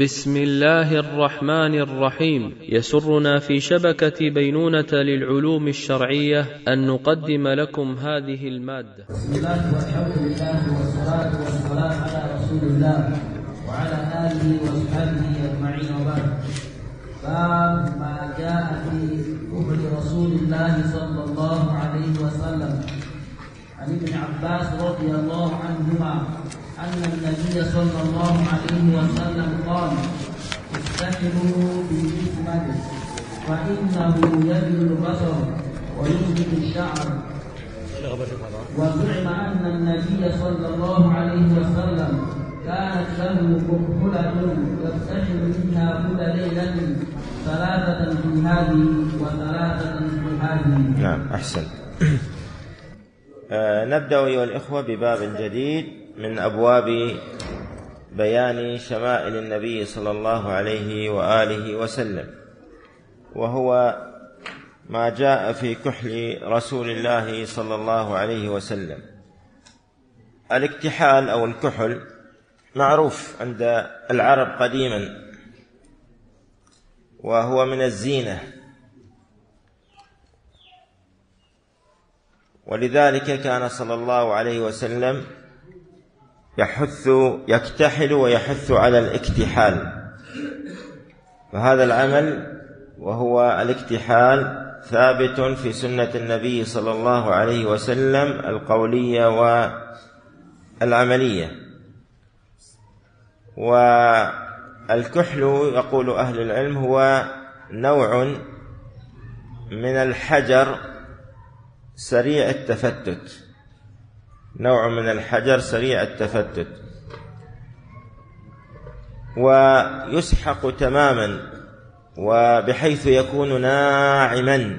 بسم الله الرحمن الرحيم. يسرنا في شبكة بينونة للعلوم الشرعية أن نقدم لكم هذه المادة. بسم الله والحمد لله والصلاة والسلام على رسول الله وعلى آله وصحبه أجمعين وبعد. باب ما جاء في كفر رسول الله صلى الله عليه وسلم. عن ابن عباس رضي الله عنهما أن النبي صلى الله عليه وسلم قال استحلوا بالجسمة فإنه يبل البصر ويثبت الشعر. وزعم أن النبي صلى الله عليه وسلم كانت له كحلة يفتحل منها كل ليلة ثلاثة في هذه وثلاثة في هذه. نعم أحسن. آه، نبدأ أيها الإخوة بباب جديد. من أبواب بيان شمائل النبي صلى الله عليه وآله وسلم وهو ما جاء في كحل رسول الله صلى الله عليه وسلم. الاكتحال أو الكحل معروف عند العرب قديما وهو من الزينة. ولذلك كان صلى الله عليه وسلم يحث يكتحل ويحث على الاكتحال. فهذا العمل وهو الاكتحال ثابت في سنة النبي صلى الله عليه وسلم القولية والعملية. والكحل يقول أهل العلم هو نوع من الحجر سريع التفتت. نوع من الحجر سريع التفتت. ويسحق تماما وبحيث يكون ناعما.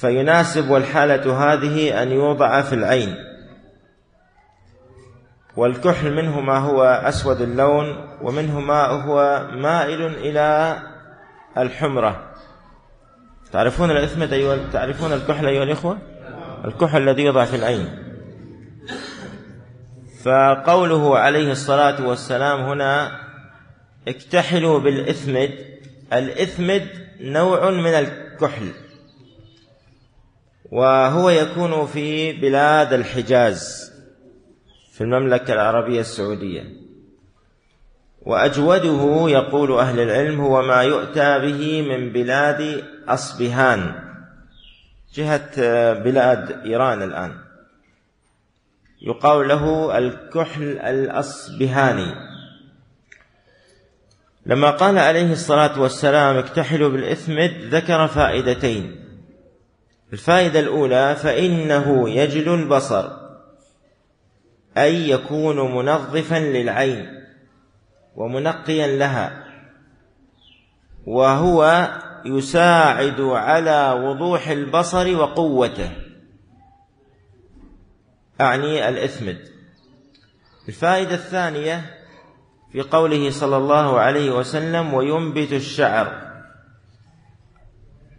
فيناسب والحالة هذه أن يوضع في العين. والكحل منه ما هو أسود اللون ومنه ما هو مائل إلى الحمرة. تعرفون الإثمة أيها تعرفون الكحل أيها الإخوة؟ الكحل الذي يوضع في العين. فقوله عليه الصلاة والسلام هنا اكتحلوا بالإثمد. الإثمد نوع من الكحل. وهو يكون في بلاد الحجاز في المملكة العربية السعودية. وأجوده يقول أهل العلم هو ما يؤتى به من بلاد أصبهان. جهة بلاد إيران الآن. يقال له الكحل الأصبهاني. لما قال عليه الصلاة والسلام اكتحلوا بالإثمد ذكر فائدتين. الفائدة الأولى فإنه يجل البصر أي يكون منظفا للعين ومنقيا لها وهو يساعد على وضوح البصر وقوته. أعني الإثمد. الفائدة الثانية في قوله صلى الله عليه وسلم وينبت الشعر.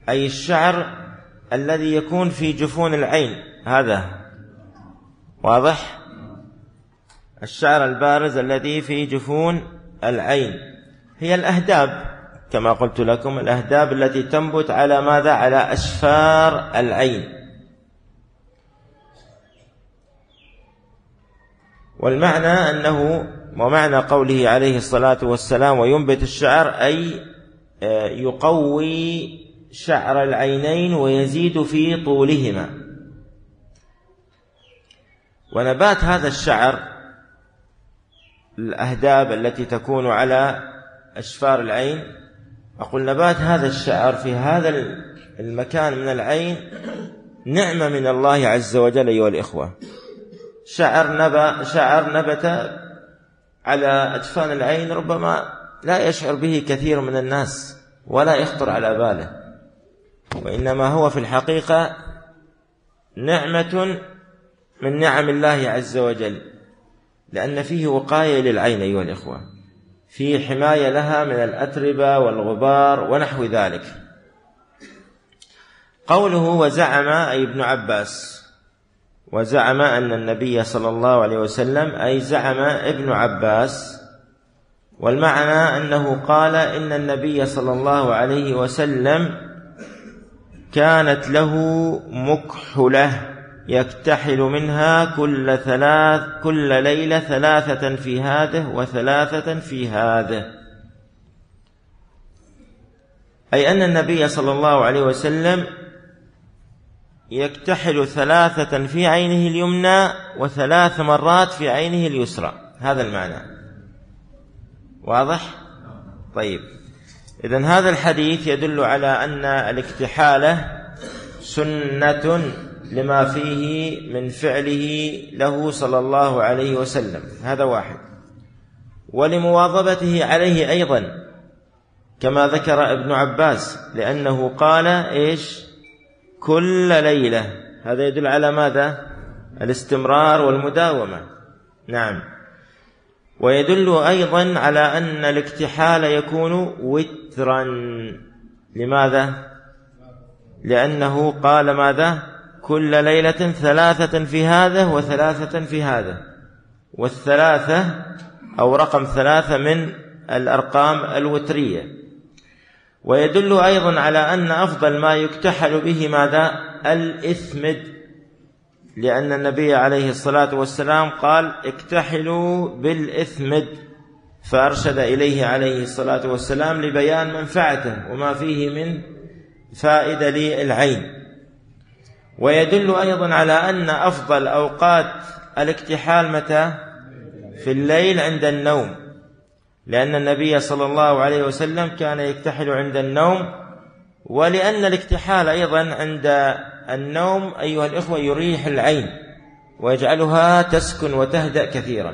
أي الشعر الذي يكون في جفون العين. هذا واضح؟ الشعر البارز الذي في جفون العين. هي الأهداب. كما قلت لكم الأهداب التي تنبت على ماذا؟ على أشفار العين. والمعنى أنه ومعنى قوله عليه الصلاة والسلام وينبت الشعر أي آه، يقوي شعر العينين ويزيد في طولهما. ونبات هذا الشعر الأهداب التي تكون على أشفار العين أقول نبات هذا الشعر في هذا المكان من العين نعمة من الله عز وجل أيها الإخوة. شعر نبا شعر نبت على أجفان العين ربما لا يشعر به كثير من الناس ولا يخطر على باله وإنما هو في الحقيقة نعمة من نعم الله عز وجل لأن فيه وقاية للعين أيها الإخوة. فيه حماية لها من الأتربة والغبار ونحو ذلك. قوله وزعم أي ابن عباس وزعم أن النبي صلى الله عليه وسلم أي زعم ابن عباس والمعنى أنه قال إن النبي صلى الله عليه وسلم كانت له مكحلة. يكتحل منها كل ثلاث كل ليلة ثلاثة في هذه وثلاثة في هذه. أي أن النبي صلى الله عليه وسلم يكتحل ثلاثة في عينه اليمنى وثلاث مرات في عينه اليسرى. هذا المعنى. واضح؟ طيب. إذا هذا الحديث يدل على أن الاكتحالة سنة لما فيه من فعله له صلى الله عليه وسلم. هذا واحد. ولمواظبته عليه أيضا كما ذكر ابن عباس لأنه قال إيش؟ كل ليلة. هذا يدل على ماذا؟ الاستمرار والمداومة. نعم. ويدل أيضا على أن الاكتحال يكون وترا. لماذا؟ لأنه قال ماذا؟ كل ليلة ثلاثة في هذا وثلاثة في هذا. والثلاثة أو رقم ثلاثة من الأرقام الوترية. ويدل أيضا على أن أفضل ما يكتحل به ماذا؟ الإثمد لأن النبي عليه الصلاة والسلام قال اكتحلوا بالإثمد فأرشد إليه عليه الصلاة والسلام لبيان منفعته وما فيه من فائدة للعين. ويدل أيضا على أن أفضل أوقات الاكتحال متى؟ في الليل عند النوم. لأن النبي صلى الله عليه وسلم كان يكتحل عند النوم ولأن الاكتحال أيضا عند النوم أيها الإخوة يريح العين ويجعلها تسكن وتهدأ كثيرا.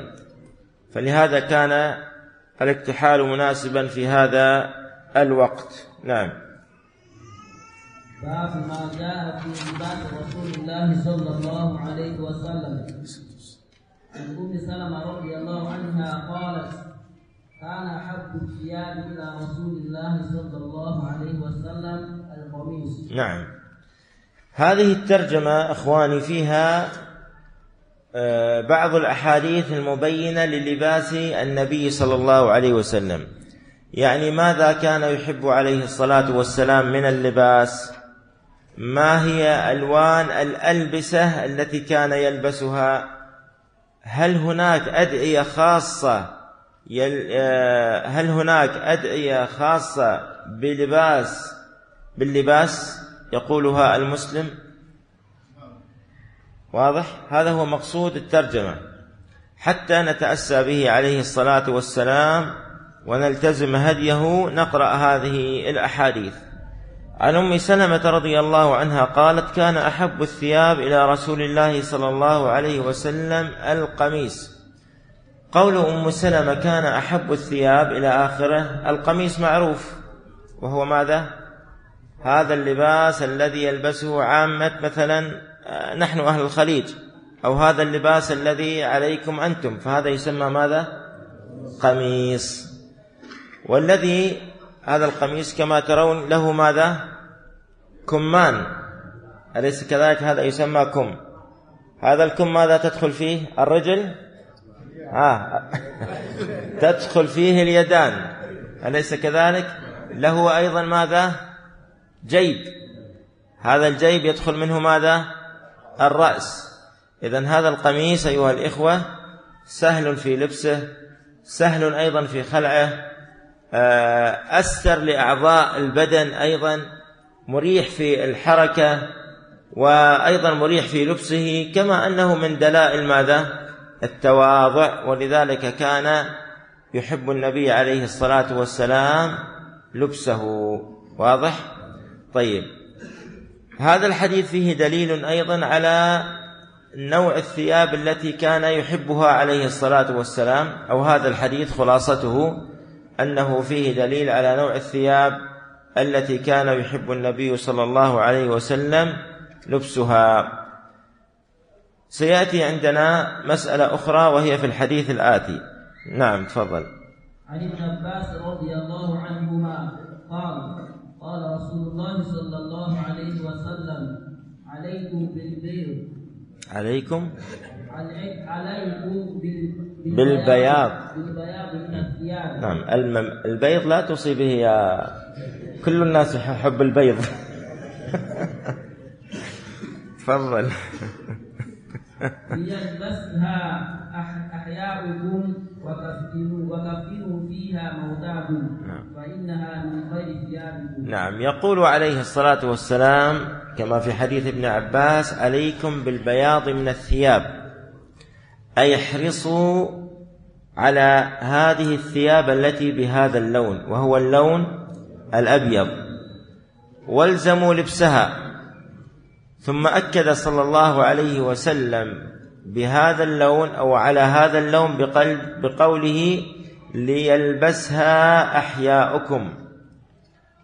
فلهذا كان الاكتحال مناسبا في هذا الوقت. نعم. باب ما جاء في لباس رسول الله صلى الله عليه وسلم. عن أم سلمة رضي الله عنها قالت كان احب الثياب إلى رسول الله صلى الله عليه وسلم القميص. نعم. هذه الترجمة أخواني فيها آه، بعض الأحاديث المبينة للباس النبي صلى الله عليه وسلم. يعني ماذا كان يحب عليه الصلاة والسلام من اللباس؟ ما هي ألوان الألبسة التي كان يلبسها؟ هل هناك أدعية خاصة آه، هل هناك أدعية خاصة بلباس باللباس يقولها المسلم؟ واضح؟ هذا هو مقصود الترجمة. حتى نتأسى به عليه الصلاة والسلام ونلتزم هديه نقرأ هذه الأحاديث. عن أم سلمة رضي الله عنها قالت كان أحب الثياب إلى رسول الله صلى الله عليه وسلم القميص. قول أم سلمة كان أحب الثياب إلى آخره القميص معروف. وهو ماذا؟ هذا اللباس الذي يلبسه عامة مثلا آه، نحن أهل الخليج. أو هذا اللباس الذي عليكم أنتم. فهذا يسمى ماذا؟ قميص. والذي هذا القميص كما ترون له ماذا؟ كمان. أليس كذلك؟ هذا يسمى كم. هذا الكم ماذا تدخل فيه؟ الرجل؟ آه. تدخل فيه اليدان. أليس كذلك؟ له أيضا ماذا؟ جيب. هذا الجيب يدخل منه ماذا؟ الرأس. إذا هذا القميص أيها الإخوة سهل في لبسه سهل أيضا في خلعه آه، أستر لأعضاء البدن أيضا مريح في الحركة وأيضا مريح في لبسه كما أنه من دلائل ماذا؟ التواضع. ولذلك كان يحب النبي عليه الصلاة والسلام لبسه. واضح؟ طيب. هذا الحديث فيه دليل أيضا على نوع الثياب التي كان يحبها عليه الصلاة والسلام أو هذا الحديث خلاصته. أنه فيه دليل على نوع الثياب التي كان يحب النبي صلى الله عليه وسلم لبسها. سيأتي عندنا مسألة أخرى وهي في الحديث الآتي. نعم تفضل. عن ابن عباس رضي الله عنهما قال قال رسول الله صلى الله عليه وسلم عليكم بالبيض عليكم علي- عليكم بال- بالبياض. بالبياض من الثياب نعم المم- البيض لا توصي به يا كل الناس يحب البيض تفضل ليلبسها أح- أحياؤكم وكفنوا وكفنوا فيها موتاكم فإنها من خير ثيابكم. نعم. يقول عليه الصلاة والسلام كما في حديث ابن عباس عليكم بالبياض من الثياب. أي احرصوا على هذه الثياب التي بهذا اللون وهو اللون الأبيض. والزموا لبسها. ثم أكد صلى الله عليه وسلم بهذا اللون أو على هذا اللون بقلب بقوله ليلبسها أحياؤكم.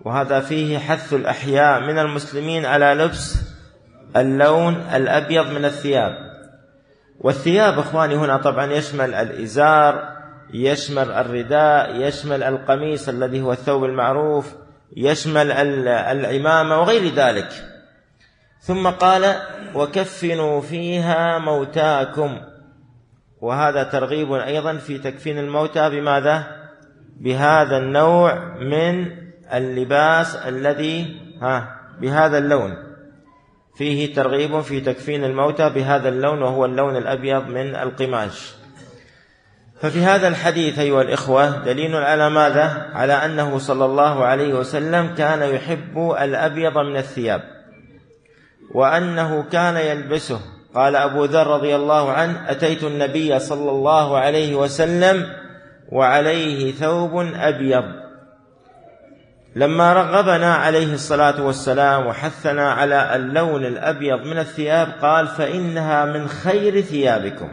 وهذا فيه حث الأحياء من المسلمين على لبس اللون الأبيض من الثياب. والثياب إخواني هنا طبعا يشمل الإزار يشمل الرداء يشمل القميص الذي هو الثوب المعروف يشمل ال- العمامة وغير ذلك. ثم قال وكفنوا فيها موتاكم. وهذا ترغيب أيضا في تكفين الموتى بماذا؟ بهذا النوع من اللباس الذي ها بهذا اللون. فيه ترغيب في تكفين الموتى بهذا اللون وهو اللون الأبيض من القماش. ففي هذا الحديث أيها الإخوة دليل على ماذا؟ على أنه صلى الله عليه وسلم كان يحب الأبيض من الثياب. وأنه كان يلبسه. قال أبو ذر رضي الله عنه أتيت النبي صلى الله عليه وسلم وعليه ثوب أبيض. لما رغبنا عليه الصلاة والسلام وحثنا على اللون الأبيض من الثياب قال فإنها من خير ثيابكم.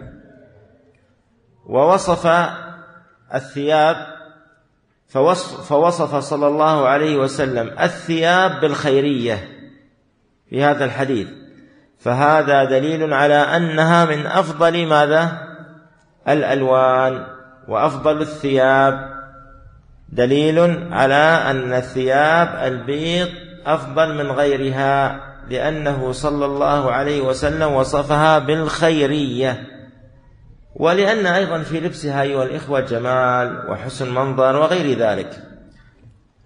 ووصف الثياب فوصف, فوصف صلى الله عليه وسلم الثياب بالخيرية. في هذا الحديث. فهذا دليل على أنها من أفضل ماذا؟ الألوان وأفضل الثياب. دليل على أن الثياب البيض أفضل من غيرها لأنه صلى الله عليه وسلم وصفها بالخيرية. ولأن أيضا في لبسها أيها الإخوة جمال وحسن منظر وغير ذلك.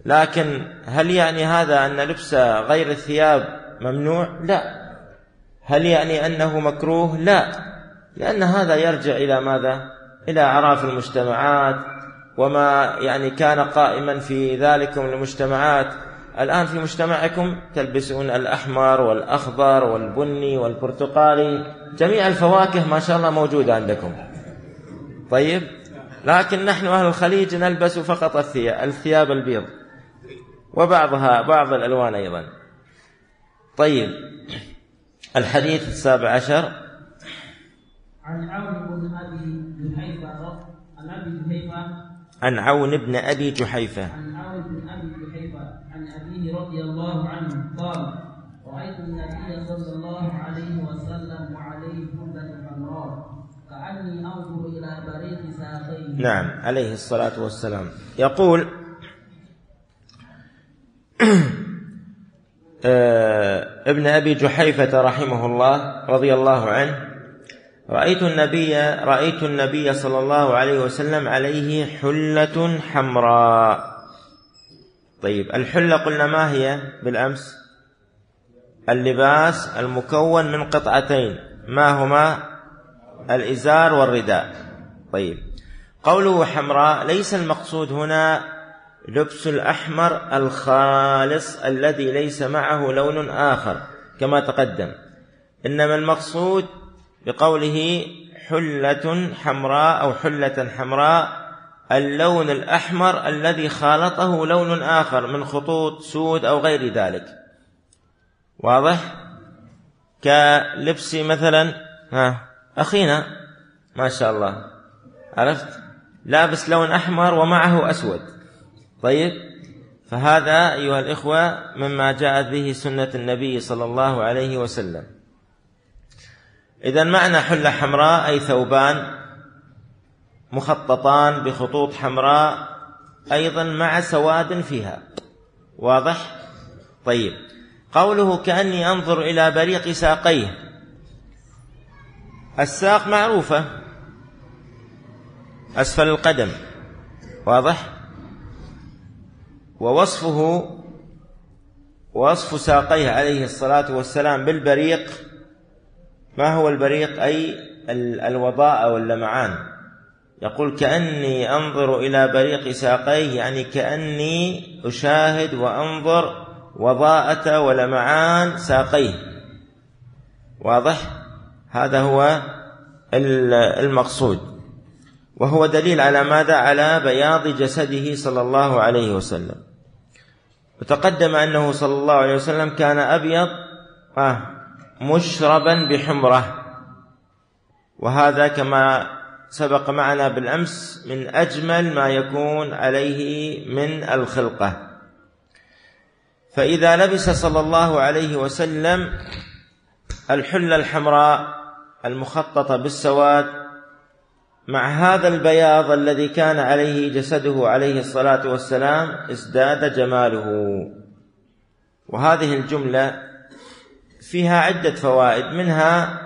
لكن هل يعني هذا أن لبس غير الثياب ممنوع؟ لا. هل يعني أنه مكروه؟ لا. لأن هذا يرجع إلى ماذا؟ إلى أعراف المجتمعات وما يعني كان قائما في ذلكم المجتمعات. الآن في مجتمعكم تلبسون الأحمر والأخضر والبني والبرتقالي. جميع الفواكه ما شاء الله موجودة عندكم. طيب. لكن نحن أهل الخليج نلبس فقط الثياب البيض وبعضها بعض الألوان أيضا. طيب. الحديث السابع عشر. عن عون بن أبي جحيفة عن أبي جحيفة. عن عون بن أبي جحيفة. عن عون بن أبي جحيفة عن أبيه رضي الله عنه قال رأيت النبي صلى الله عليه وسلم وعليه حله حمراء كأني أنظر إلى بريق ساقيه. نعم عليه الصلاة والسلام. يقول ابن أبي جحيفة رحمه الله رضي الله عنه رأيت النبي رأيت النبي صلى الله عليه وسلم عليه حلة حمراء. طيب الحلة قلنا ما هي بالأمس؟ اللباس المكون من قطعتين ما هما؟ الإزار والرداء. طيب قوله حمراء ليس المقصود هنا لبس الأحمر الخالص الذي ليس معه لون آخر كما تقدم. إنما المقصود بقوله حلة حمراء أو حلة حمراء اللون الأحمر الذي خالطه لون آخر من خطوط سود أو غير ذلك. واضح؟ كلبس مثلا ها أخينا ما شاء الله. عرفت؟ لابس لون أحمر ومعه أسود. طيب؟ فهذا أيها الإخوة مما جاءت به سنة النبي صلى الله عليه وسلم. إذا معنى حلة حمراء أي ثوبان مخططان بخطوط حمراء أيضا مع سواد فيها. واضح؟ طيب. قوله كأني أنظر إلى بريق ساقيه. الساق معروفة. أسفل القدم. واضح؟ ووصفه وصف ساقيه عليه الصلاة والسلام بالبريق. ما هو البريق؟ أي الوضاء واللمعان يقول كأني أنظر إلى بريق ساقيه يعني كأني أشاهد وأنظر وضاءة ولمعان ساقيه. واضح؟ هذا هو المقصود. وهو دليل على ماذا؟ على بياض جسده صلى الله عليه وسلم. وتقدم أنه صلى الله عليه وسلم كان أبيض آه، مشربا بحمرة. وهذا كما سبق معنا بالأمس من أجمل ما يكون عليه من الخلقة. فإذا لبس صلى الله عليه وسلم الحلة الحمراء المخططة بالسواد مع هذا البياض الذي كان عليه جسده عليه الصلاة والسلام ازداد جماله. وهذه الجملة فيها عدة فوائد منها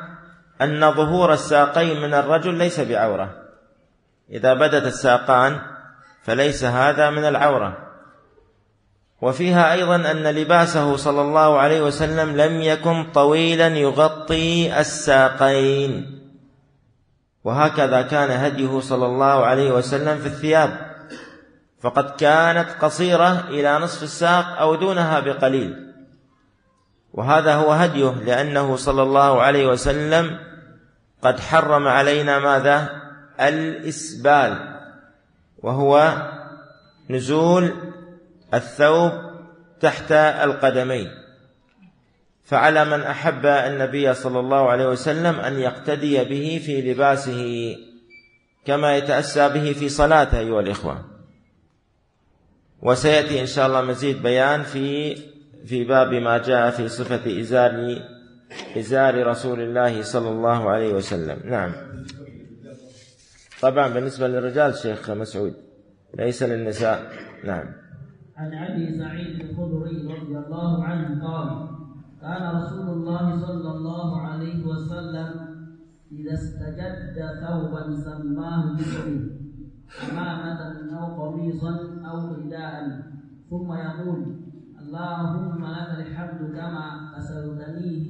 أن ظهور الساقين من الرجل ليس بعورة. إذا بدت الساقان فليس هذا من العورة. وفيها أيضا أن لباسه صلى الله عليه وسلم لم يكن طويلا يغطي الساقين. وهكذا كان هديه صلى الله عليه وسلم في الثياب. فقد كانت قصيرة إلى نصف الساق أو دونها بقليل. وهذا هو هديه لأنه صلى الله عليه وسلم قد حرم علينا ماذا؟ الإسبال وهو نزول الثوب تحت القدمين. فعلى من أحب النبي صلى الله عليه وسلم أن يقتدي به في لباسه كما يتأسى به في صلاته أيها الإخوة. وسيأتي إن شاء الله مزيد بيان في في باب ما جاء في صفة إزار إزار رسول الله صلى الله عليه وسلم. نعم. طبعا بالنسبة للرجال شيخ مسعود ليس للنساء. نعم. عن أبي سعيد الخدري رضي الله عنه قال كان رسول الله صلى الله عليه وسلم إذا استجد ثوبا سماه باسمه عمامة أو قميصا أو رداء ثم يقول اللهم لك الحمد كما أسألتنيه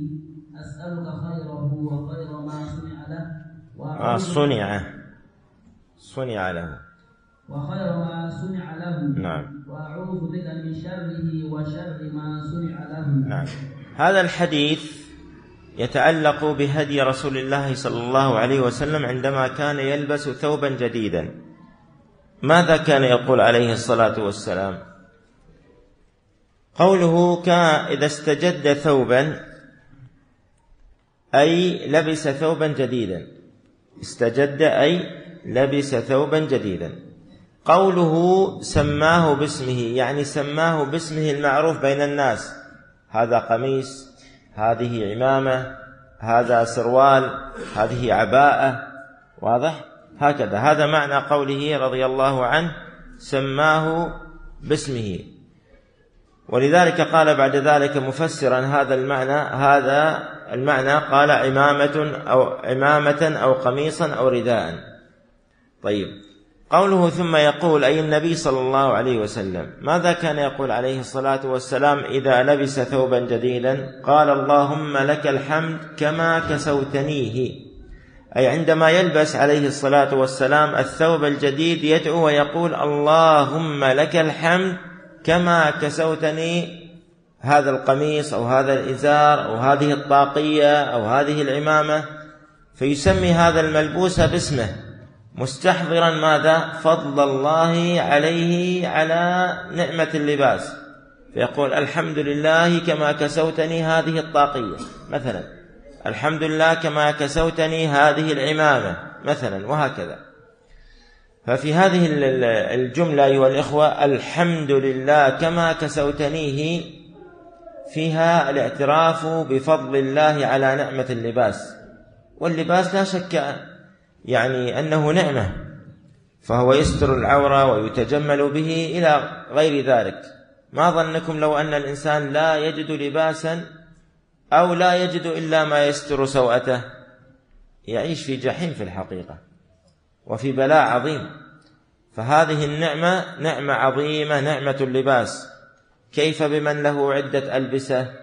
أسألك خيره وخير ما صنع له آه صنع. صنع له. وخير ما صنع له نعم. وأعوذ بك من شره وشر ما صنع له. نعم. هذا الحديث يتعلق بهدي رسول الله صلى الله عليه وسلم عندما كان يلبس ثوبا جديدا. ماذا كان يقول عليه الصلاة والسلام؟ قوله كان إذا استجد ثوبا أي لبس ثوبا جديدا. استجد أي لبس ثوبا جديدا. قوله سماه باسمه يعني سماه باسمه المعروف بين الناس. هذا قميص هذه عمامة هذا سروال هذه عباءة واضح؟ هكذا. هذا معنى قوله رضي الله عنه سماه باسمه. ولذلك قال بعد ذلك مفسرا هذا المعنى هذا المعنى قال عمامة أو عمامة أو قميصا أو رداء. طيب. قوله ثم يقول أي النبي صلى الله عليه وسلم ماذا كان يقول عليه الصلاة والسلام إذا لبس ثوبا جديدا؟ قال اللهم لك الحمد كما كسوتنيه. أي عندما يلبس عليه الصلاة والسلام الثوب الجديد يدعو ويقول اللهم لك الحمد كما كسوتني. هذا القميص أو هذا الإزار أو هذه الطاقية أو هذه العمامة فيسمي هذا الملبوس باسمه. مستحضرا ماذا؟ فضل الله عليه على نعمة اللباس. فيقول الحمد لله كما كسوتني هذه الطاقية. مثلا الحمد لله كما كسوتني هذه العمامة. مثلا وهكذا. ففي هذه الجملة أيها الإخوة الحمد لله كما كسوتنيه فيها الاعتراف بفضل الله على نعمة اللباس. واللباس لا شك يعني أنه نعمة فهو يستر العورة ويتجمل به إلى غير ذلك. ما ظنكم لو أن الإنسان لا يجد لباسا أو لا يجد إلا ما يستر سوءته؟ يعيش في جحيم في الحقيقة وفي بلاء عظيم. فهذه النعمة نعمة عظيمة نعمة اللباس. كيف بمن له عدة ألبسة؟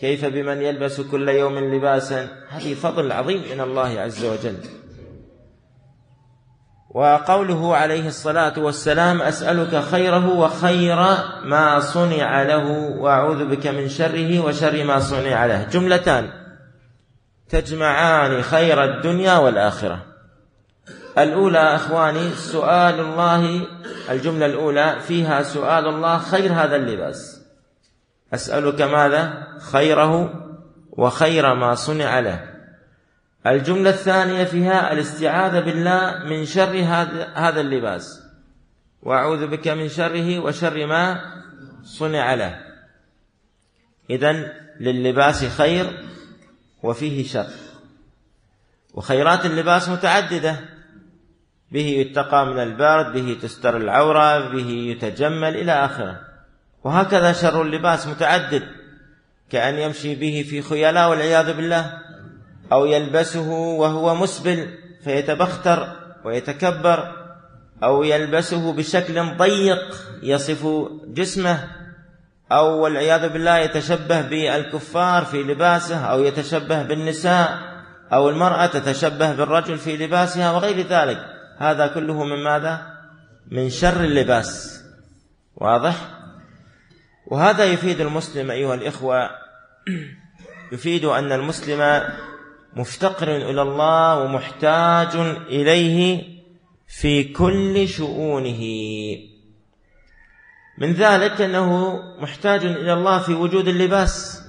كيف بمن يلبس كل يوم لباسا؟ هذه فضل عظيم من الله عز وجل. وقوله عليه الصلاة والسلام أسألك خيره وخير ما صنع له وأعوذ بك من شره وشر ما صنع له. جملتان. تجمعان خير الدنيا والآخرة. الأولى أخواني سؤال الله الجملة الأولى فيها سؤال الله خير هذا اللباس. أسألك ماذا؟ خيره وخير ما صنع له. الجملة الثانية فيها الاستعاذة بالله من شر هذا اللباس. وأعوذ بك من شره وشر ما صنع له. إذن للباس خير وفيه شر. وخيرات اللباس متعددة. به يتقى من البرد به تستر العورة به يتجمل إلى آخره. وهكذا شر اللباس متعدد. كأن يمشي به في خيلاء والعياذ بالله. أو يلبسه وهو مسبل فيتبختر ويتكبر أو يلبسه بشكل ضيق يصف جسمه أو والعياذ بالله يتشبه بالكفار في لباسه أو يتشبه بالنساء أو المرأة تتشبه بالرجل في لباسها وغير ذلك هذا كله من ماذا؟ من شر اللباس واضح؟ وهذا يفيد المسلم أيها الإخوة يفيد أن المسلم مفتقر إلى الله ومحتاج إليه في كل شؤونه. من ذلك أنه محتاج إلى الله في وجود اللباس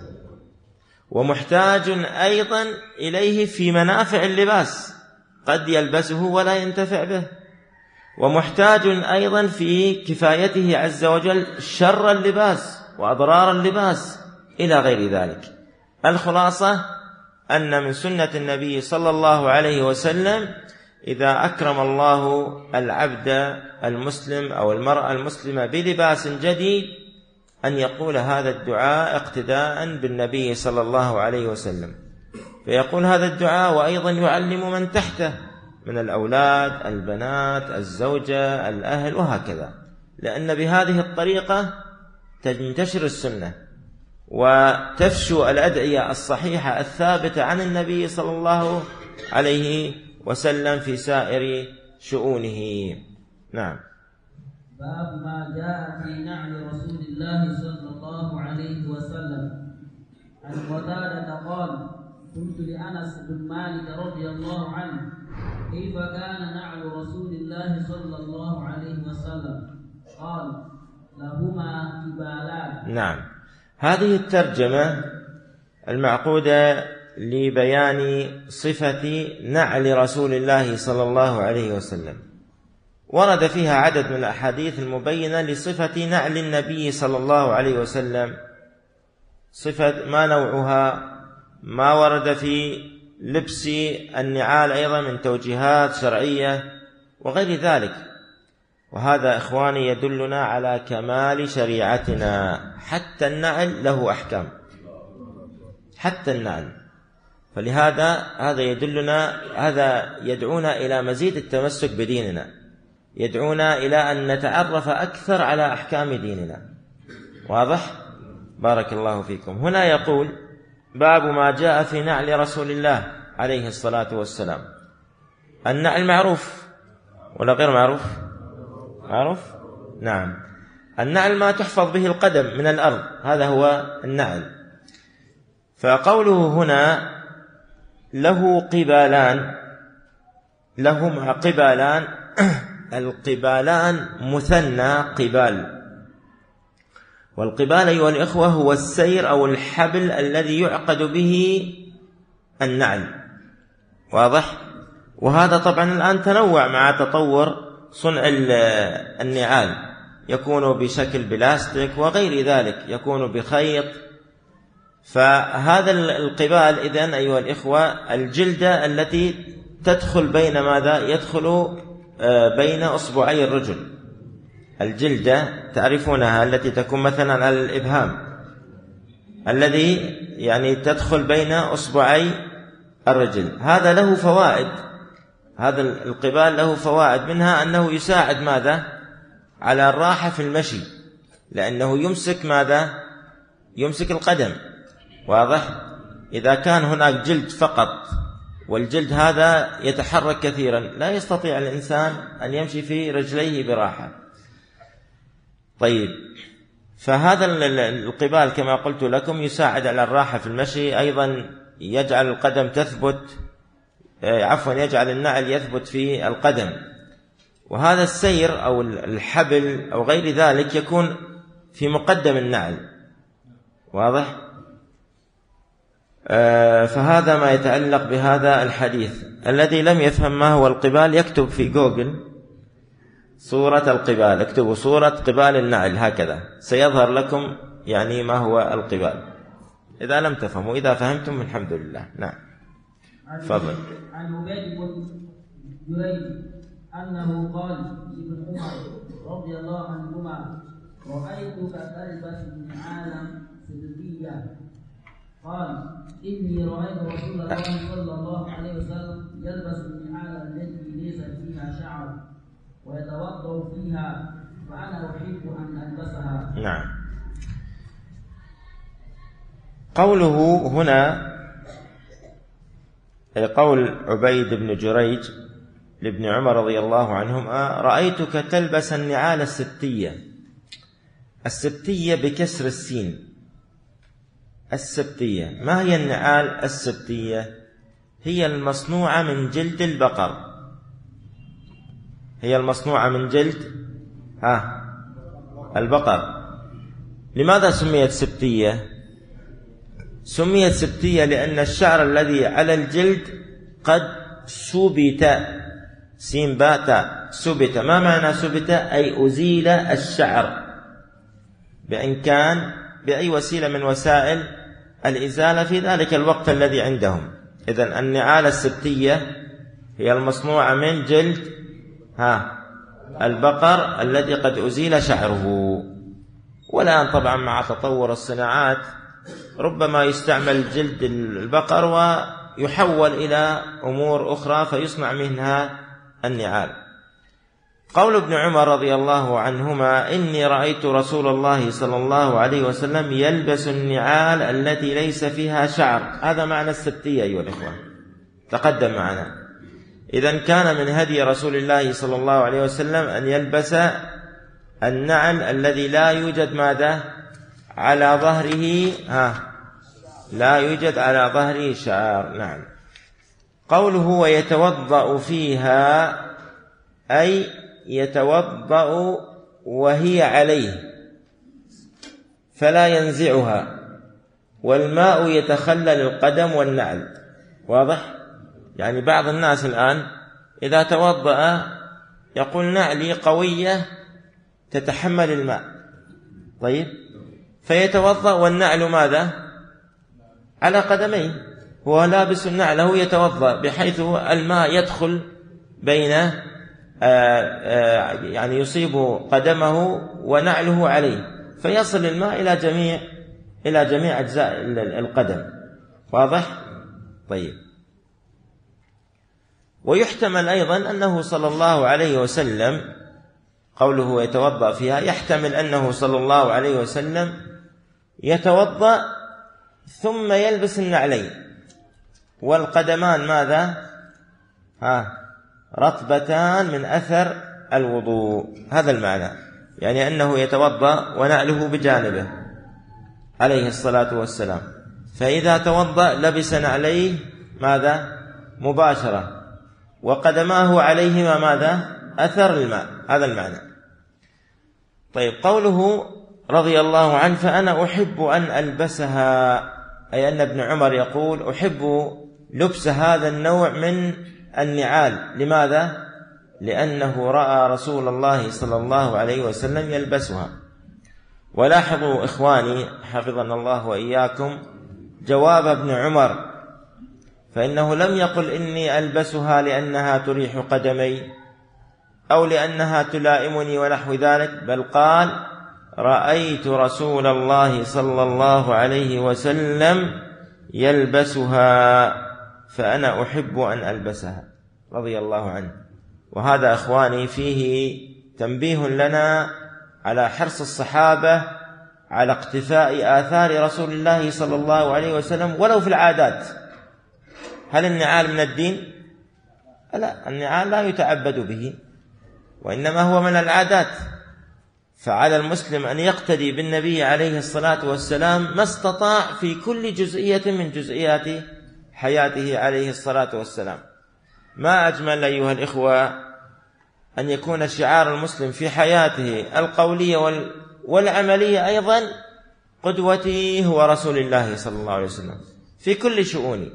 ومحتاج أيضا إليه في منافع اللباس قد يلبسه ولا ينتفع به ومحتاج أيضا في كفايته عز وجل شر اللباس وأضرار اللباس إلى غير ذلك. الخلاصة أن من سنة النبي صلى الله عليه وسلم إذا أكرم الله العبد المسلم أو المرأة المسلمة بلباس جديد أن يقول هذا الدعاء اقتداء بالنبي صلى الله عليه وسلم. فيقول هذا الدعاء وأيضا يعلم من تحته من الأولاد البنات الزوجة الأهل وهكذا. لأن بهذه الطريقة تنتشر السنة. وتفشو الأدعية الصحيحة الثابتة عن النبي صلى الله عليه وسلم في سائر شؤونه. نعم. باب ما جاء في نعل رسول الله صلى الله عليه وسلم. عن قتادة قال قلت لأنس بن مالك رضي الله عنه كيف كان نعل رسول الله صلى الله عليه وسلم؟ قال لهما كبالات نعم. هذه الترجمة المعقودة لبيان صفة نعل رسول الله صلى الله عليه وسلم. ورد فيها عدد من الأحاديث المبينة لصفة نعل النبي صلى الله عليه وسلم. صفة ما نوعها؟ ما ورد في لبس النعال أيضا من توجيهات شرعية وغير ذلك. وهذا إخواني يدلنا على كمال شريعتنا. حتى النعل له أحكام. حتى النعل. فلهذا هذا يدلنا هذا يدعونا إلى مزيد التمسك بديننا. يدعونا إلى أن نتعرف أكثر على أحكام ديننا. واضح؟ بارك الله فيكم. هنا يقول باب ما جاء في نعل رسول الله عليه الصلاة والسلام. النعل معروف ولا غير معروف؟ معروف نعم. النعل ما تحفظ به القدم من الأرض هذا هو النعل. فقوله هنا له قبالان لهما قبالان القبالان مثنى قبال. والقبال أيها الإخوة هو السير أو الحبل الذي يعقد به النعل. واضح؟ وهذا طبعا الآن تنوع مع تطور صنع النعال. يكون بشكل بلاستيك وغير ذلك. يكون بخيط. فهذا القبال إذن أيها الإخوة الجلدة التي تدخل بين ماذا؟ يدخل آه، بين أصبعي الرجل. الجلدة تعرفونها التي تكون مثلا على الإبهام. الذي يعني تدخل بين أصبعي الرجل. هذا له فوائد. هذا القبال له فوائد منها أنه يساعد ماذا؟ على الراحة في المشي لأنه يمسك ماذا؟ يمسك القدم. واضح؟ إذا كان هناك جلد فقط والجلد هذا يتحرك كثيرا لا يستطيع الإنسان أن يمشي في رجليه براحة. طيب فهذا القبال كما قلت لكم يساعد على الراحة في المشي أيضا يجعل القدم تثبت عفوا يجعل النعل يثبت في القدم. وهذا السير أو الحبل أو غير ذلك يكون في مقدم النعل. واضح؟ آه، فهذا ما يتعلق بهذا الحديث. الذي لم يفهم ما هو القبال يكتب في جوجل صورة القبال. اكتبوا صورة قبال النعل هكذا. سيظهر لكم يعني ما هو القبال. إذا لم تفهموا إذا فهمتم الحمد لله. نعم. تفضل. عن عبيد بن جريج أنه قال لابن عمر رضي الله عنهما رأيتك تلبس من عالم سلبية قال إني رأيت رسول الله صلى الله عليه وسلم يلبس النعال التي ليس فيها شعر ويتوضأ فيها فأنا أحب أن ألبسها. نعم. قوله هنا قول عبيد بن جريج لابن عمر رضي الله عنهما رأيتك تلبس النعال الستية السبتية بكسر السين. السبتية. ما هي النعال السبتية؟ هي المصنوعة من جلد البقر. هي المصنوعة من جلد ها البقر. لماذا سميت سبتية؟ سميت سبتية لأن الشعر الذي على الجلد قد سبت. سين باتا سبت. ما معنى سبت؟ أي أزيل الشعر. بأن كان بأي وسيلة من وسائل الإزالة في ذلك الوقت الذي عندهم. إذا النعال السبتية هي المصنوعة من جلد ها البقر الذي قد أزيل شعره. والآن طبعا مع تطور الصناعات ربما يستعمل جلد البقر ويحول إلى أمور أخرى فيصنع منها النعال. قول ابن عمر رضي الله عنهما إني رأيت رسول الله صلى الله عليه وسلم يلبس النعال التي ليس فيها شعر. هذا معنى السبتية أيها الإخوة. تقدم معنا. إذا كان من هدي رسول الله صلى الله عليه وسلم أن يلبس النعل الذي لا يوجد ماذا؟ على ظهره ها لا يوجد على ظهره شعر نعم. قوله ويتوضأ فيها أي يتوضأ وهي عليه فلا ينزعها والماء يتخلل القدم والنعل واضح؟ يعني بعض الناس الآن إذا توضأ يقول نعلي قوية تتحمل الماء. طيب؟ فيتوضأ والنعل ماذا؟ على قدميه. هو لابس نعله يتوضأ بحيث الماء يدخل بين آه، آه، يعني يصيب قدمه ونعله عليه. فيصل الماء إلى جميع إلى جميع أجزاء القدم. واضح؟ طيب. ويحتمل أيضا أنه صلى الله عليه وسلم قوله يتوضأ فيها يحتمل أنه صلى الله عليه وسلم يتوضأ ثم يلبس النعلين. والقدمان ماذا؟ ها رطبتان من أثر الوضوء. هذا المعنى. يعني أنه يتوضأ ونعله بجانبه. عليه الصلاة والسلام. فإذا توضأ لبس نعليه ماذا؟ مباشرة. وقدماه عليهما ماذا؟ أثر الماء. هذا المعنى. طيب قوله رضي الله عنه فأنا أحب أن ألبسها. أي أن ابن عمر يقول أحب لبس هذا النوع من النعال. لماذا؟ لأنه رأى رسول الله صلى الله عليه وسلم يلبسها. ولاحظوا إخواني حفظنا الله وإياكم جواب ابن عمر. فإنه لم يقل إني ألبسها لأنها تريح قدمي أو لأنها تلائمني ونحو ذلك بل قال رأيت رسول الله صلى الله عليه وسلم يلبسها فأنا أحب أن ألبسها رضي الله عنه. وهذا إخواني فيه تنبيه لنا على حرص الصحابة على اقتفاء آثار رسول الله صلى الله عليه وسلم ولو في العادات. هل النعال من الدين؟ لا النعال لا يتعبد به وإنما هو من العادات. فعلى المسلم أن يقتدي بالنبي عليه الصلاة والسلام ما استطاع في كل جزئية من جزئيات حياته عليه الصلاة والسلام. ما أجمل أيها الإخوة أن يكون شعار المسلم في حياته القولية والعملية أيضا قدوتي هو رسول الله صلى الله عليه وسلم في كل شؤوني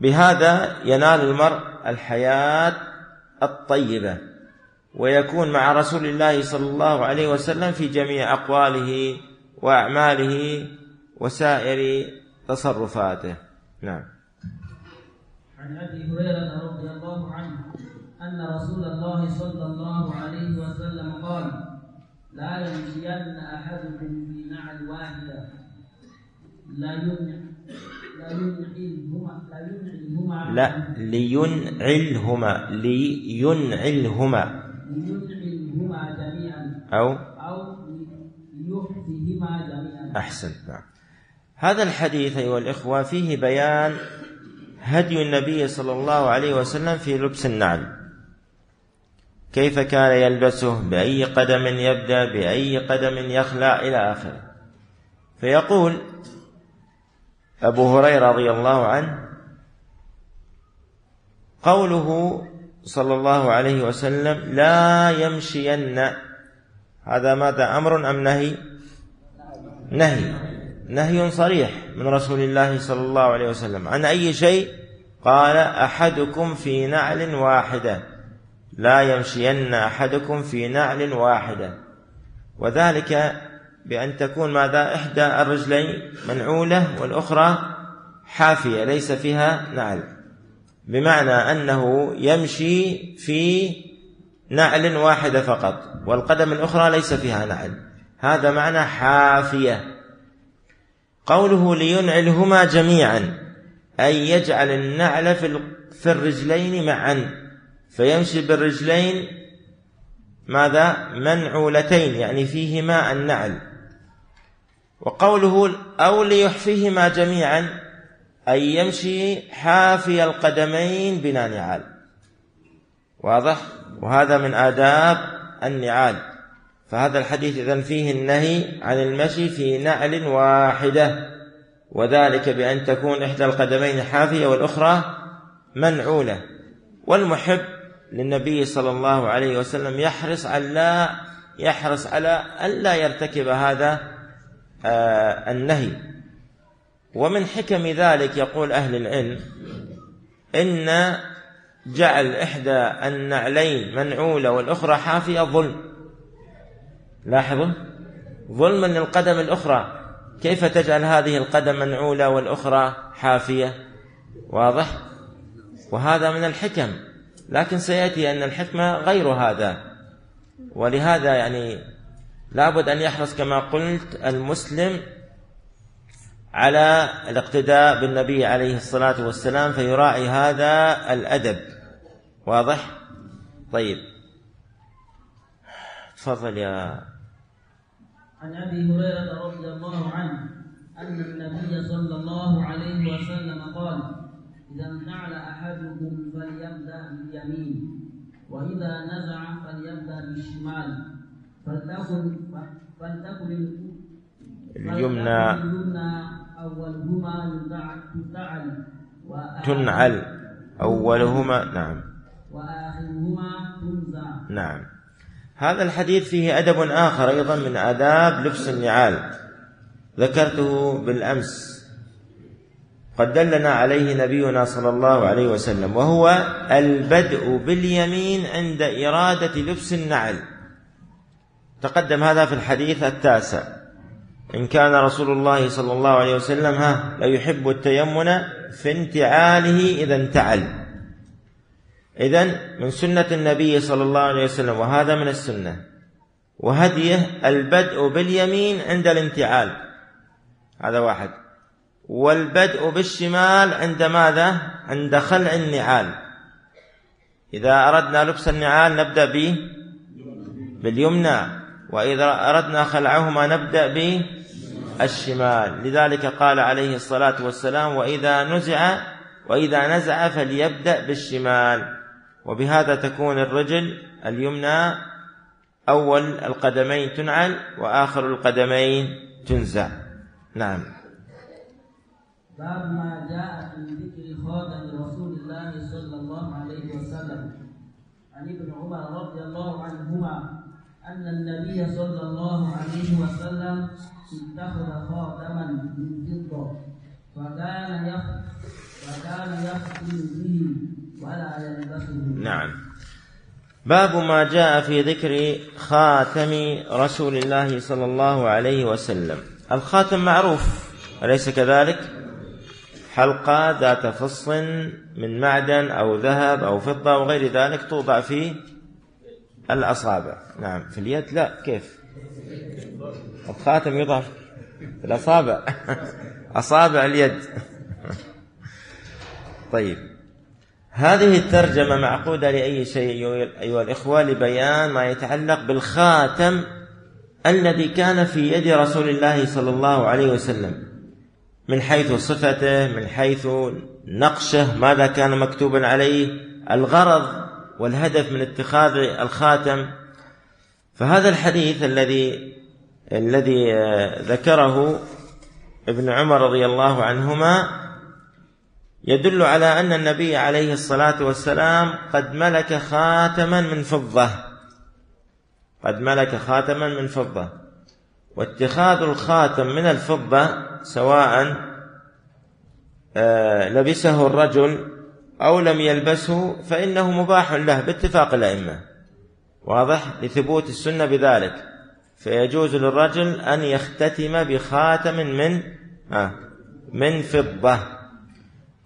فبهذا ينال المرء الحياة الطيبة. ويكون مع رسول الله صلى الله عليه وسلم في جميع أقواله وأعماله وسائر تصرفاته. نعم. عن أبي هريرة رضي الله عنه أن رسول الله صلى الله عليه وسلم قال لا يمشين احدكم في نعل واحدة لا يمنع لا لينعلهما لينعلهما. جميعا. أو أو ليحفهما جميعا. أحسن نعم. هذا الحديث أيها الإخوة فيه بيان هدي النبي صلى الله عليه وسلم في لبس النعل. كيف كان يلبسه؟ بأي قدم يبدأ؟ بأي قدم يخلع؟ إلى آخره. فيقول أبو هريرة رضي الله عنه قوله صلى الله عليه وسلم لا يمشين هذا ماذا أمر أم نهي نهي نهي صريح من رسول الله صلى الله عليه وسلم عن أي شيء قال أحدكم في نعل واحدة لا يمشين أحدكم في نعل واحدة وذلك بأن تكون ماذا إحدى الرجلين منعولة والأخرى حافية ليس فيها نعل بمعنى أنه يمشي في نعل واحدة فقط والقدم الأخرى ليس فيها نعل. هذا معنى حافية. قوله لينعلهما جميعا أي يجعل النعل في الرجلين معا فيمشي بالرجلين ماذا؟ منعولتين يعني فيهما النعل. وقوله أو ليحفيهما جميعا أي يمشي حافي القدمين بلا نعال. واضح؟ وهذا من آداب النعال. فهذا الحديث إذن فيه النهي عن المشي في نعل واحدة. وذلك بأن تكون إحدى القدمين حافية والأخرى منعولة. والمحب للنبي صلى الله عليه وسلم يحرص على يحرص على ألا يرتكب هذا آه، النهي. ومن حكم ذلك يقول أهل العلم إن جعل إحدى النعلين منعولة والأخرى حافية ظلم. لاحظوا؟ ظلما للقدم الأخرى. كيف تجعل هذه القدم منعولة والأخرى حافية؟ واضح؟ وهذا من الحكم. لكن سيأتي أن الحكمة غير هذا. ولهذا يعني لابد أن يحرص كما قلت المسلم على الاقتداء بالنبي عليه الصلاة والسلام فيراعي هذا الأدب. واضح؟ طيب. تفضل يا عن أبي هريرة رضي الله عنه أن النبي صلى الله عليه وسلم قال إذا انفعل أحدكم فليبدأ باليمين وإذا نزع فليبدأ بالشمال. فلتكن فلتكن اليمنى. اليمنى اولهما تنعل. أولهما نعم. وآخرهما تنزع. نعم. هذا الحديث فيه أدب آخر أيضا من آداب لبس النعال. ذكرته بالأمس. قد دلنا عليه نبينا صلى الله عليه وسلم وهو البدء باليمين عند إرادة لبس النعل. تقدم هذا في الحديث التاسع. إن كان رسول الله صلى الله عليه وسلم ها لا يحب التيمن في انتعاله إذا انتعل. إذا من سنة النبي صلى الله عليه وسلم وهذا من السنة وهديه البدء باليمين عند الانتعال. هذا واحد. والبدء بالشمال عند ماذا؟ عند خلع النعال. إذا أردنا لبس النعال نبدأ به باليمنى وإذا أردنا خلعهما نبدأ بالشمال لذلك قال عليه الصلاة والسلام وإذا نزع وإذا نزع فليبدأ بالشمال. وبهذا تكون الرجل اليمنى أول القدمين تنعل وآخر القدمين تنزع. نعم. باب ما جاء في ذكر خاتم رسول الله صلى الله عليه وسلم. عن ابن عمر رضي الله عنهما أن النبي صلى الله عليه وسلم اتخذ خاتما من فضة فكان يخ فكان يختم به ولا يلبسه نعم. باب ما جاء في ذكر خاتم رسول الله صلى الله عليه وسلم. الخاتم معروف أليس كذلك؟ حلقة ذات فص من معدن أو ذهب أو فضة وغير ذلك توضع في الأصابع. نعم. في اليد لا. كيف؟ الخاتم يضع في الأصابع. أصابع اليد. طيب. هذه الترجمة معقودة لأي شيء أيها الإخوة لبيان ما يتعلق بالخاتم الذي كان في يد رسول الله صلى الله عليه وسلم. من حيث صفته من حيث نقشه ماذا كان مكتوبا عليه؟ الغرض والهدف من اتخاذ الخاتم. فهذا الحديث الذي الذي ذكره ابن عمر رضي الله عنهما يدل على أن النبي عليه الصلاة والسلام قد ملك خاتما من فضة. قد ملك خاتما من فضة. واتخاذ الخاتم من الفضة سواء آه، لبسه الرجل أو لم يلبسه فإنه مباح له باتفاق الأئمة. واضح لثبوت السنة بذلك. فيجوز للرجل أن يختتم بخاتم من من فضة.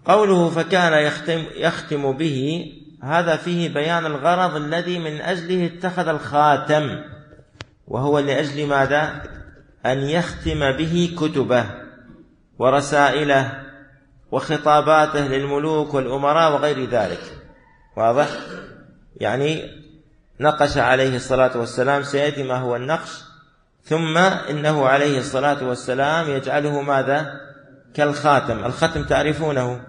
قوله فكان يختم يختم به هذا فيه بيان الغرض الذي من أجله اتخذ الخاتم. وهو لأجل ماذا؟ أن يختم به كتبه ورسائله. وخطاباته للملوك والأمراء وغير ذلك. واضح؟ يعني نقش عليه الصلاة والسلام سيأتي ما هو النقش. ثم إنه عليه الصلاة والسلام يجعله ماذا؟ كالخاتم. الختم تعرفونه؟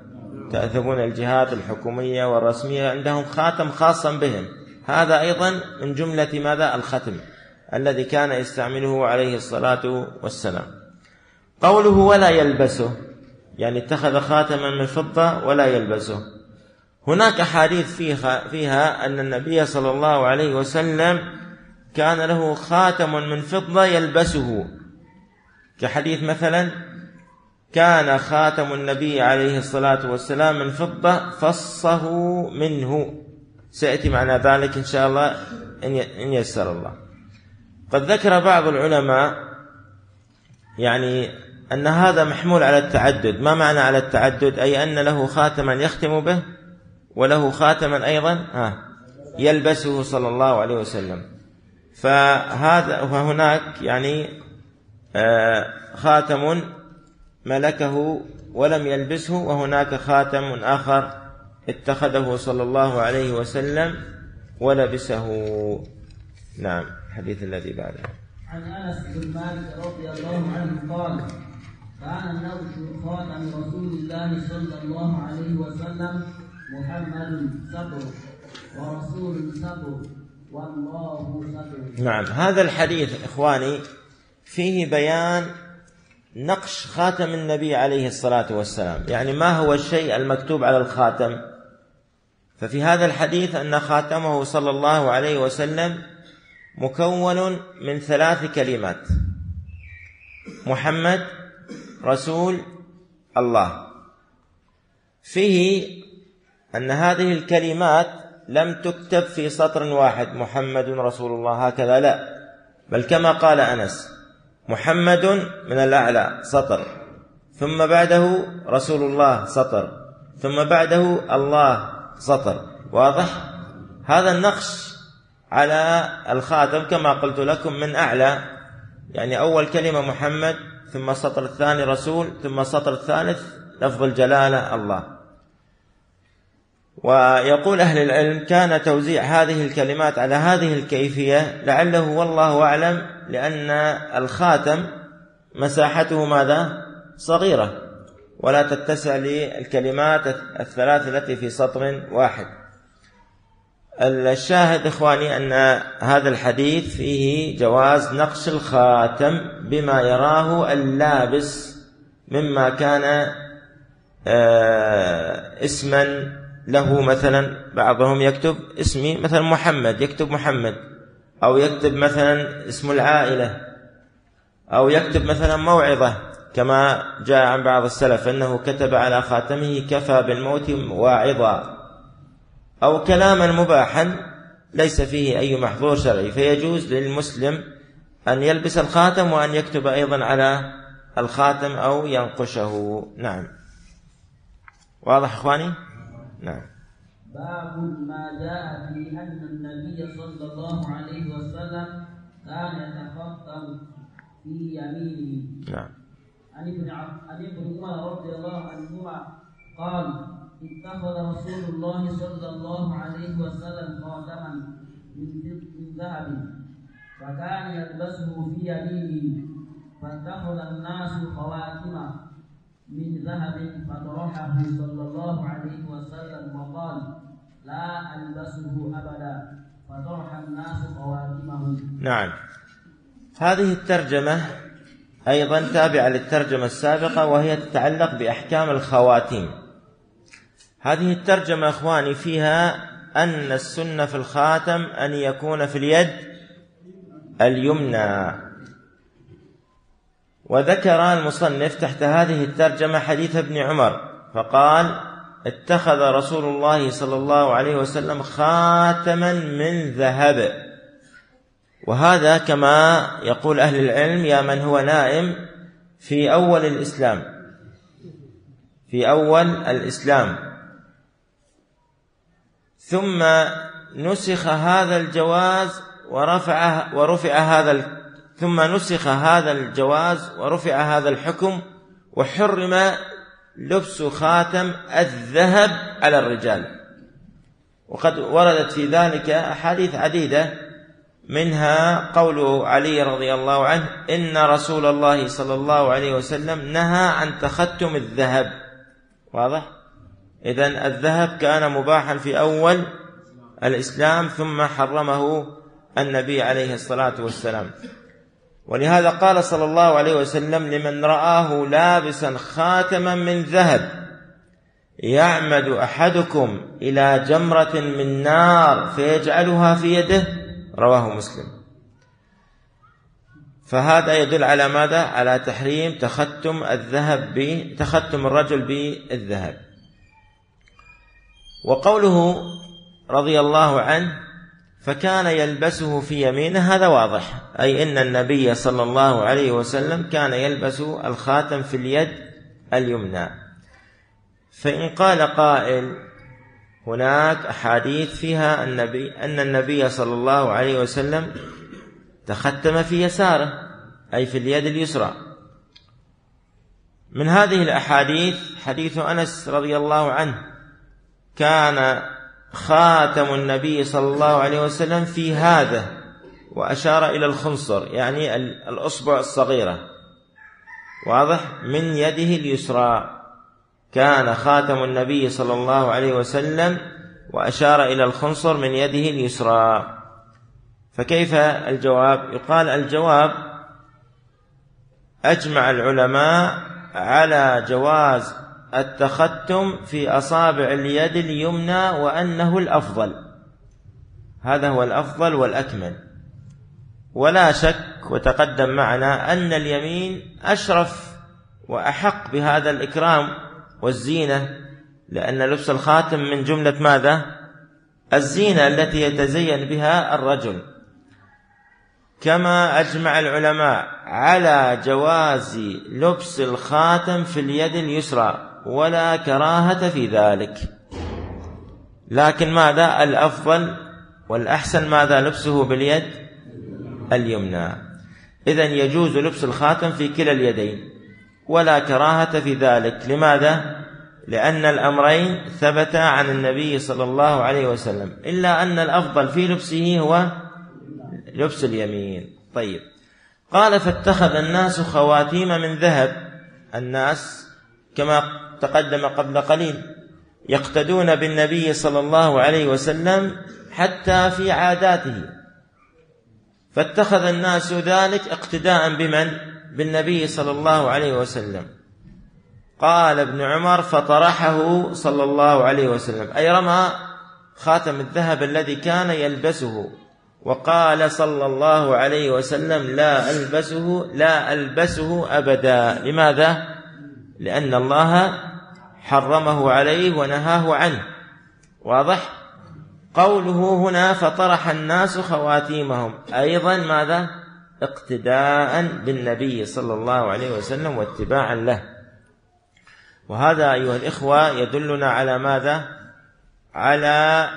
تأثبون الجهات الحكومية والرسمية؟ عندهم خاتم خاصا بهم. هذا أيضا من جملة ماذا؟ الختم الذي كان يستعمله عليه الصلاة والسلام. قوله ولا يلبسه. يعني اتخذ خاتما من فضة ولا يلبسه. هناك أحاديث فيها, فيها أن النبي صلى الله عليه وسلم كان له خاتم من فضة يلبسه. كحديث مثلا كان خاتم النبي عليه الصلاة والسلام من فضة فصه منه. سيأتي معنا ذلك إن شاء الله إن يسر الله. قد ذكر بعض العلماء يعني أن هذا محمول على التعدد. ما معنى على التعدد؟ أي أن له خاتما يختم به وله خاتما أيضا يلبسه صلى الله عليه وسلم. فهذا فهناك يعني آه، خاتم ملكه ولم يلبسه وهناك خاتم آخر اتخذه صلى الله عليه وسلم ولبسه. نعم الحديث الذي بعده. عن أنس بن مالك رضي الله عنه قال كان نوش خاتم رسول الله صلى الله عليه وسلم محمد صبر ورسول صبر. والله صبر. نعم. هذا الحديث إخواني فيه بيان نقش خاتم النبي عليه الصلاة والسلام. يعني ما هو الشيء المكتوب على الخاتم؟ ففي هذا الحديث أن خاتمه صلى الله عليه وسلم مكون من ثلاث كلمات. محمد رسول الله. فيه أن هذه الكلمات لم تكتب في سطر واحد. محمد رسول الله. هكذا لا. بل كما قال أنس محمد من الأعلى سطر. ثم بعده رسول الله سطر. ثم بعده الله سطر. واضح؟ هذا النقش على الخاتم كما قلت لكم من أعلى. يعني أول كلمة محمد ثم السطر الثاني رسول ثم السطر الثالث لفظ الجلالة الله. ويقول أهل العلم كان توزيع هذه الكلمات على هذه الكيفية لعله والله أعلم لأن الخاتم مساحته ماذا؟ صغيرة. ولا تتسع للكلمات الثلاث التي في سطر واحد. الشاهد إخواني أن هذا الحديث فيه جواز نقش الخاتم بما يراه اللابس مما كان آه، اسما له مثلا بعضهم يكتب اسمي مثلا محمد يكتب محمد أو يكتب مثلا اسم العائلة أو يكتب مثلا موعظة كما جاء عن بعض السلف أنه كتب على خاتمه كفى بالموت واعظا. أو كلاما مباحا ليس فيه أي محظور شرعي فيجوز للمسلم أن يلبس الخاتم وأن يكتب أيضا على الخاتم أو ينقشه. نعم. واضح إخواني؟ نعم. باب ما جاء في أن النبي صلى الله عليه وسلم كان يتخطب في يمينه. نعم. عن ابن عن ابن عمر رضي الله عنهما قال اتخذ رسول الله صلى الله عليه وسلم خاتما من ذهب فكان يلبسه في يمينه. فاتخذ الناس خواتم من ذهب فطرحه صلى الله عليه وسلم وقال لا ألبسه أبدا. فطرح الناس خواتمه. نعم. هذه الترجمة أيضا تابعة للترجمة السابقة وهي تتعلق بأحكام الخواتيم. هذه الترجمة إخواني فيها أن السنة في الخاتم أن يكون في اليد اليمنى. وذكر المصنف تحت هذه الترجمة حديث ابن عمر فقال اتخذ رسول الله صلى الله عليه وسلم خاتما من ذهب. وهذا كما يقول أهل العلم يا من هو نائم في أول الإسلام في أول الإسلام. ثم نسخ هذا الجواز ورفع ورفع هذا ثم نسخ هذا الجواز ورفع هذا الحكم وحرم لبس خاتم الذهب على الرجال. وقد وردت في ذلك أحاديث عديدة منها قول علي رضي الله عنه إن رسول الله صلى الله عليه وسلم نهى عن تختم الذهب. واضح؟ إذا الذهب كان مباحا في أول الإسلام ثم حرمه النبي عليه الصلاة والسلام. ولهذا قال صلى الله عليه وسلم لمن رآه لابسا خاتما من ذهب يعمد أحدكم إلى جمرة من نار فيجعلها في يده رواه مسلم. فهذا يدل على ماذا؟ على تحريم تختم الذهب تختم الرجل بالذهب. وقوله رضي الله عنه فكان يلبسه في يمينه هذا واضح. أي أن النبي صلى الله عليه وسلم كان يلبس الخاتم في اليد اليمنى. فإن قال قائل هناك أحاديث فيها النبي أن النبي صلى الله عليه وسلم تختم في يساره أي في اليد اليسرى. من هذه الأحاديث حديث أنس رضي الله عنه كان خاتم النبي صلى الله عليه وسلم في هذا وأشار إلى الخنصر يعني الأصبع الصغيرة. واضح؟ من يده اليسرى. كان خاتم النبي صلى الله عليه وسلم وأشار إلى الخنصر من يده اليسرى. فكيف الجواب؟ يقال الجواب أجمع العلماء على جواز التختم في أصابع اليد اليمنى وأنه الأفضل. هذا هو الأفضل والأكمل. ولا شك وتقدم معنا أن اليمين أشرف وأحق بهذا الإكرام والزينة لأن لبس الخاتم من جملة ماذا؟ الزينة التي يتزين بها الرجل. كما أجمع العلماء على جواز لبس الخاتم في اليد اليسرى. ولا كراهة في ذلك. لكن ماذا؟ الأفضل والأحسن ماذا؟ لبسه باليد اليمنى. إذا يجوز لبس الخاتم في كلا اليدين. ولا كراهة في ذلك. لماذا؟ لأن الأمرين ثبتا عن النبي صلى الله عليه وسلم. إلا أن الأفضل في لبسه هو لبس اليمين. طيب. قال فاتخذ الناس خواتيم من ذهب. الناس كما تقدم قبل قليل يقتدون بالنبي صلى الله عليه وسلم حتى في عاداته. فاتخذ الناس ذلك اقتداء بمن؟ بالنبي صلى الله عليه وسلم. قال ابن عمر فطرحه صلى الله عليه وسلم. أي رمى خاتم الذهب الذي كان يلبسه وقال صلى الله عليه وسلم لا ألبسه لا ألبسه أبدا. لماذا؟ لأن الله حرمه عليه ونهاه عنه. واضح؟ قوله هنا فطرح الناس خواتيمهم. أيضا ماذا؟ اقتداء بالنبي صلى الله عليه وسلم واتباعا له. وهذا أيها الإخوة يدلنا على ماذا؟ على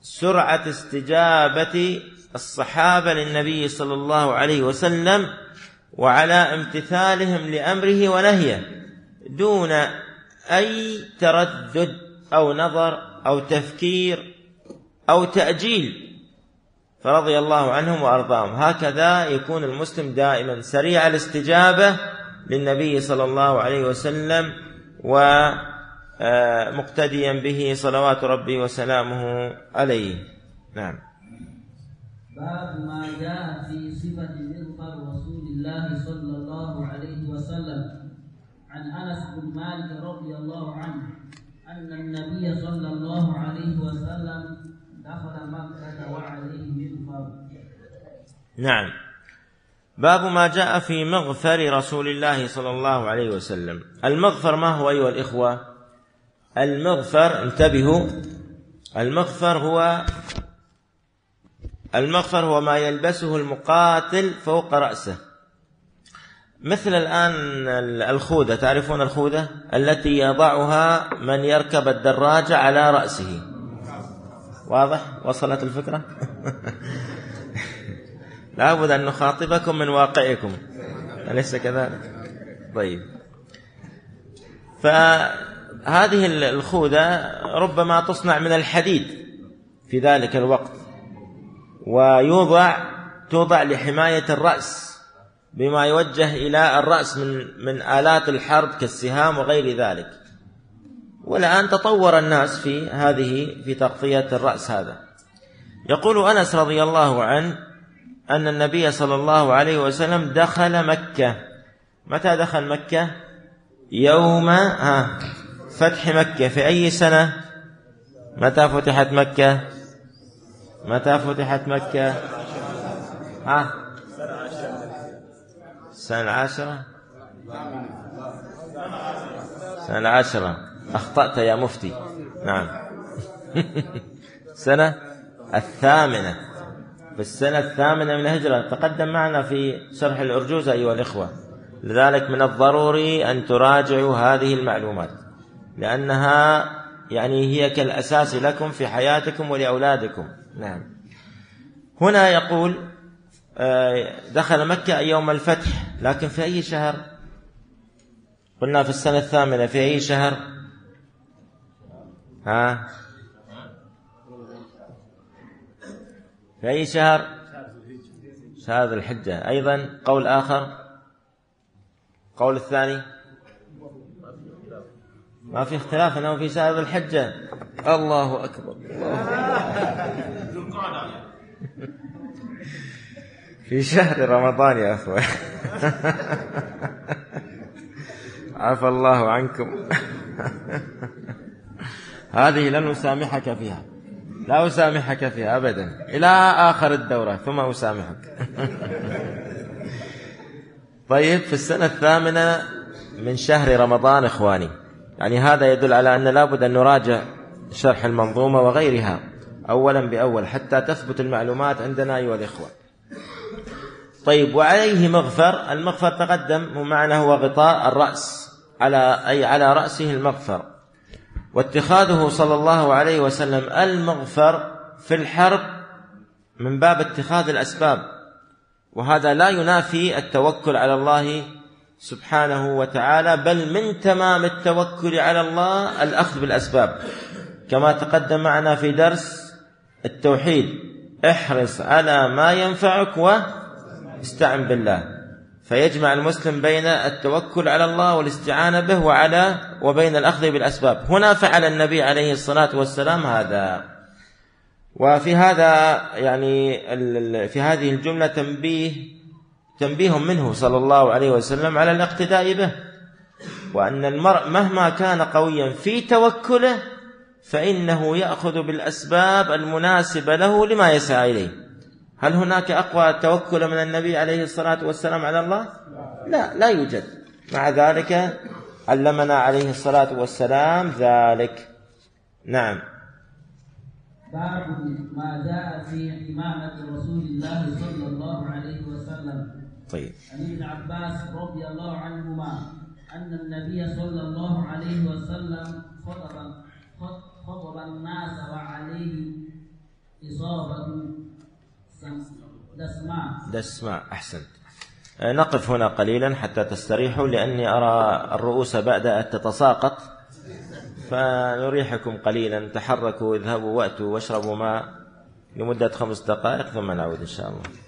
سرعة استجابة الصحابة للنبي صلى الله عليه وسلم وعلى امتثالهم لأمره ونهيه دون أي تردد أو نظر أو تفكير أو تأجيل. فرضي الله عنهم وأرضاهم. هكذا يكون المسلم دائما سريع الاستجابة للنبي صلى الله عليه وسلم ومقتديا به صلوات ربي وسلامه عليه. نعم. باب ما جاء في مغفر رسول الله صلى الله عليه وسلم. عن أنس بن مالك رضي الله عنه أن النبي صلى الله عليه وسلم دخل مكة وعليه مغفر نعم. باب ما جاء في مغفر رسول الله صلى الله عليه وسلم. المغفر ما هو أيها الإخوة؟ المغفر انتبهوا. المغفر هو المغفر هو ما يلبسه المقاتل فوق رأسه. مثل الآن الخوذة تعرفون الخوذة؟ التي يضعها من يركب الدراجة على رأسه. واضح؟ وصلت الفكرة؟ لابد أن نخاطبكم من واقعكم. أليس كذلك؟ طيب. فهذه الخوذة ربما تصنع من الحديد في ذلك الوقت ويوضع توضع لحماية الرأس. بما يوجه إلى الرأس من من آلات الحرب كالسهام وغير ذلك. والآن تطور الناس في هذه في تغطية الرأس هذا. يقول أنس رضي الله عنه أن النبي صلى الله عليه وسلم دخل مكة. متى دخل مكة؟ يوم فتح مكة. في أي سنة؟ متى فتحت مكة؟ متى فتحت مكة؟ ها؟ السنة العاشرة؟ السنة العاشرة. أخطأت يا مفتي. نعم. سنة الثامنة. في السنة الثامنة من الهجرة. تقدم معنا في شرح الأرجوزة أيها الإخوة. لذلك من الضروري أن تراجعوا هذه المعلومات. لأنها يعني هي كالأساس لكم في حياتكم ولأولادكم. نعم. هنا يقول آه، دخل مكة يوم الفتح. لكن في أي شهر؟ قلنا في السنة الثامنة في أي شهر؟ ها؟ في أي شهر؟ شهر الحجة. أيضا قول آخر. قول الثاني. ما في اختلاف إنه في شهر الحجة. الله أكبر. الله في شهر رمضان يا اخوة عفى الله عنكم. هذه لن أسامحك فيها. لا أسامحك فيها أبدا. إلى آخر الدورة ثم أسامحك. طيب في السنة الثامنة من شهر رمضان إخواني يعني هذا يدل على أن لابد أن نراجع شرح المنظومة وغيرها أولا بأول حتى تثبت المعلومات عندنا أيها الإخوة. طيب وعليه مغفر. المغفر تقدم ومعنى هو غطاء الرأس على أي على رأسه المغفر. واتخاذه صلى الله عليه وسلم المغفر في الحرب من باب اتخاذ الأسباب. وهذا لا ينافي التوكل على الله سبحانه وتعالى بل من تمام التوكل على الله الأخذ بالأسباب. كما تقدم معنا في درس التوحيد احرص على ما ينفعك واستعن بالله. فيجمع المسلم بين التوكل على الله والاستعانة به وعلى وبين الأخذ بالأسباب. هنا فعل النبي عليه الصلاة والسلام هذا. وفي هذا يعني في هذه الجملة تنبيه تنبيه منه صلى الله عليه وسلم على الاقتداء به. وأن المرء مهما كان قويا في توكله فإنه يأخذ بالأسباب المناسبة له لما يسعى إليه. هل هناك أقوى توكل من النبي عليه الصلاة والسلام على الله؟ لا لا يوجد. مع ذلك علمنا عليه الصلاة والسلام ذلك. نعم. باب ما جاء في إمامة رسول الله صلى الله عليه وسلم. طيب. عن ابن عباس رضي الله عنهما أن النبي صلى الله عليه وسلم خطب خطب الناس وعليه إصابة دسماء. أحسنت. آه، نقف هنا قليلا حتى تستريحوا لأني أرى الرؤوس بدأت تتساقط. فنريحكم قليلا. تحركوا اذهبوا وأتوا واشربوا ماء لمدة خمس دقائق ثم نعود إن شاء الله.